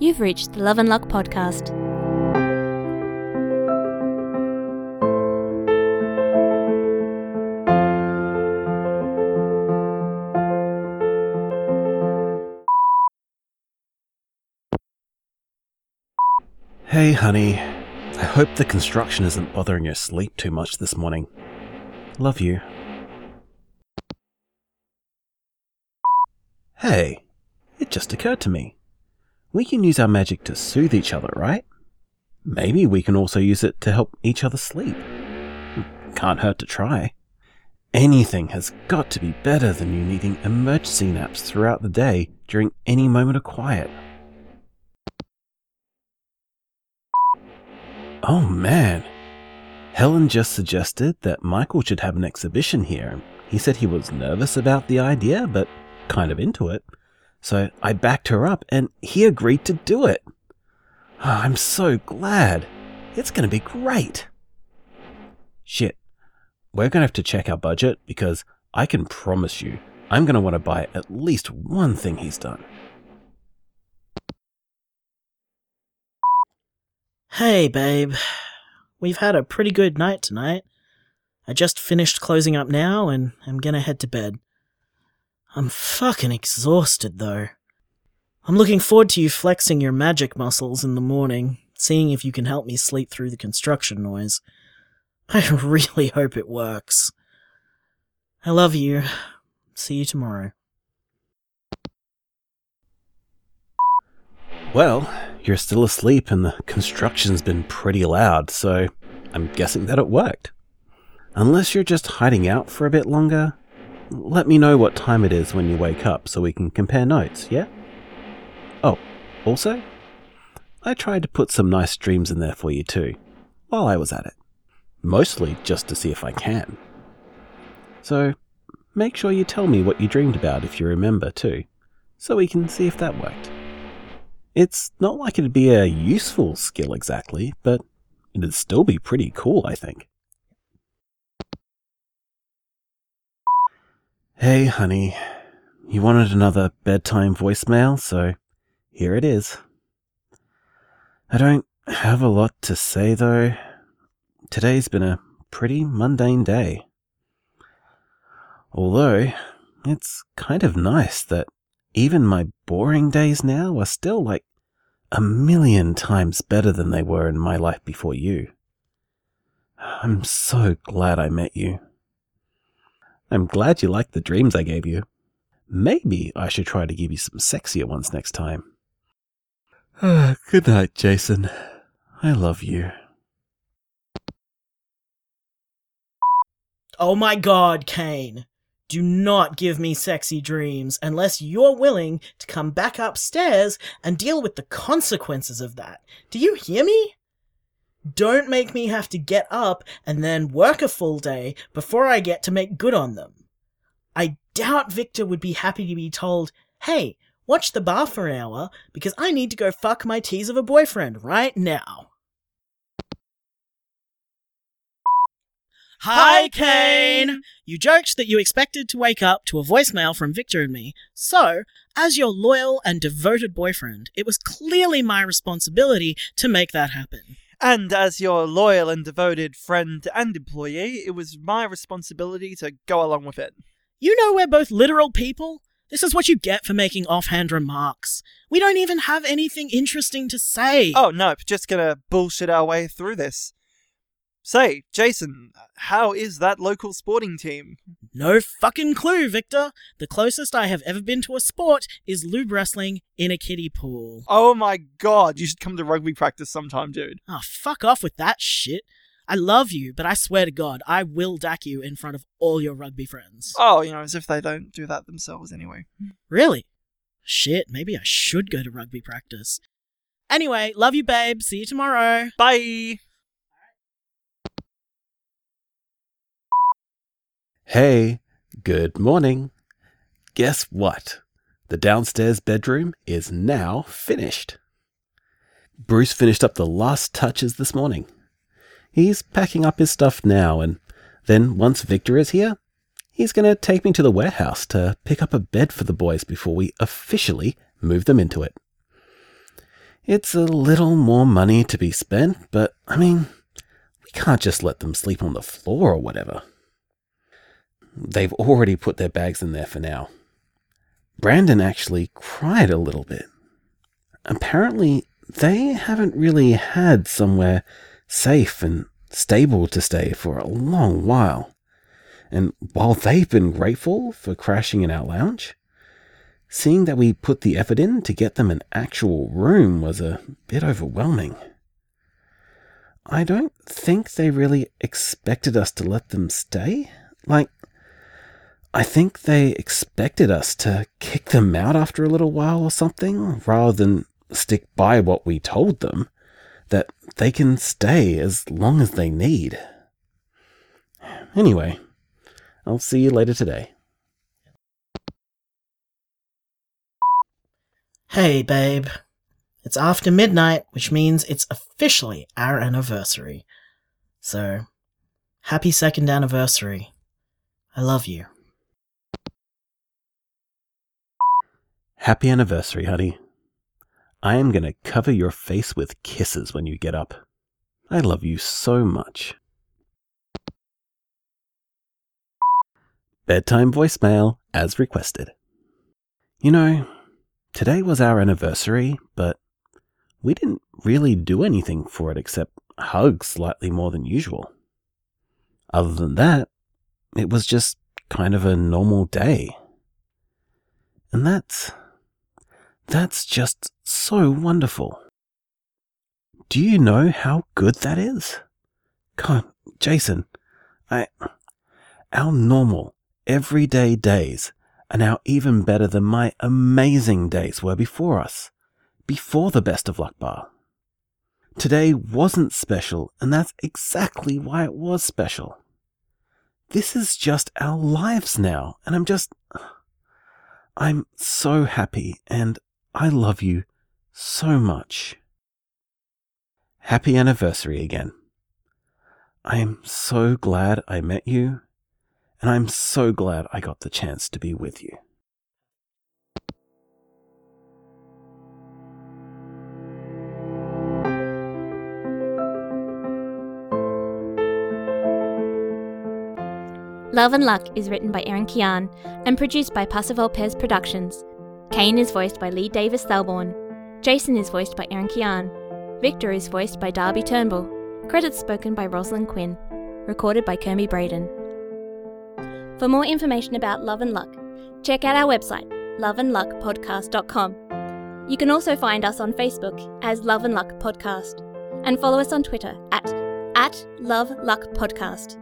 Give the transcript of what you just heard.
You've reached the Love and Luck podcast. Hey, honey. I hope the construction isn't bothering your sleep too much this morning. Love you. Hey, it just occurred to me. We can use our magic to soothe each other, right? Maybe we can also use it to help each other sleep. Can't hurt to try. Anything has got to be better than you needing emergency naps throughout the day during any moment of quiet. Oh man. Helen just suggested that Michael should have an exhibition here. He said he was nervous about the idea, but kind of into it. So I backed her up and he agreed to do it. Oh, I'm so glad. It's going to be great. Shit. We're going to have to check our budget because I can promise you I'm going to want to buy at least one thing he's done. Hey, babe. We've had a pretty good night tonight. I just finished closing up now and I'm gonna head to bed. I'm fucking exhausted though. I'm looking forward to you flexing your magic muscles in the morning, seeing if you can help me sleep through the construction noise. I really hope it works. I love you. See you tomorrow. Well, you're still asleep and the construction's been pretty loud, so I'm guessing that it worked. Unless you're just hiding out for a bit longer, let me know what time it is when you wake up so we can compare notes, yeah? Oh, also, I tried to put some nice dreams in there for you too, while I was at it. Mostly just to see if I can. So, make sure you tell me what you dreamed about if you remember too, so we can see if that worked. It's not like it'd be a useful skill exactly, but it'd still be pretty cool, I think. Hey, honey. You wanted another bedtime voicemail, so here it is. I don't have a lot to say, though. Today's been a pretty mundane day. Although, it's kind of nice that even my boring days now are still like a million times better than they were in my life before you. I'm so glad I met you. I'm glad you liked the dreams I gave you. Maybe I should try to give you some sexier ones next time. Ah, good night, Jason. I love you. Oh my god, Kane. Do not give me sexy dreams unless you're willing to come back upstairs and deal with the consequences of that. Do you hear me? Don't make me have to get up and then work a full day before I get to make good on them. I doubt Victor would be happy to be told, hey, watch the bar for an hour because I need to go fuck my tease of a boyfriend right now. Hi, Kane! You joked that you expected to wake up to a voicemail from Victor and me, so, as your loyal and devoted boyfriend, it was clearly my responsibility to make that happen. And as your loyal and devoted friend and employee, it was my responsibility to go along with it. You know we're both literal people. This is what you get for making offhand remarks. We don't even have anything interesting to say. Oh, nope, just gonna bullshit our way through this. Say, Jason, how is that local sporting team? No fucking clue, Victor. The closest I have ever been to a sport is lube wrestling in a kiddie pool. Oh my god, you should come to rugby practice sometime, dude. Oh, fuck off with that shit. I love you, but I swear to God, I will dack you in front of all your rugby friends. Oh, you know, as if they don't do that themselves anyway. Really? Shit, maybe I should go to rugby practice. Anyway, love you, babe. See you tomorrow. Bye! Hey, good morning. Guess what? The downstairs bedroom is now finished. Bruce finished up the last touches this morning. He's packing up his stuff now, and then once Victor is here, he's going to take me to the warehouse to pick up a bed for the boys before we officially move them into it. It's a little more money to be spent, but I mean, we can't just let them sleep on the floor or whatever. They've already put their bags in there for now. Brandon actually cried a little bit. Apparently, they haven't really had somewhere safe and stable to stay for a long while. And while they've been grateful for crashing in our lounge, seeing that we put the effort in to get them an actual room was a bit overwhelming. I don't think they really expected us to let them stay. Like, I think they expected us to kick them out after a little while or something, rather than stick by what we told them that they can stay as long as they need. Anyway, I'll see you later today. Hey, babe. It's after midnight, which means it's officially our anniversary. So, happy second anniversary. I love you. Happy anniversary, honey. I am going to cover your face with kisses when you get up. I love you so much. Bedtime voicemail as requested. You know, today was our anniversary, but we didn't really do anything for it except hug slightly more than usual. Other than that, it was just kind of a normal day. And that's that's just so wonderful. Do you know how good that is? God, Jason, I, our normal, everyday days are now even better than my amazing days were before us, before the best of luck bar. Today wasn't special, and that's exactly why it was special. This is just our lives now, and I'm just. I'm so happy, and I love you so much. Happy anniversary again. I am so glad I met you, and I'm so glad I got the chance to be with you. Love and Luck is written by Erin Kian and produced by Passival Pez Productions. Kane is voiced by Lee Davis Thalborn. Jason is voiced by Aaron Kian. Victor is voiced by Darby Turnbull. Credits spoken by Rosalind Quinn. Recorded by Kermie Braden. For more information about Love and Luck, check out our website, loveandluckpodcast.com. You can also find us on Facebook as Love and Luck Podcast and follow us on Twitter at, at Love Luck Podcast.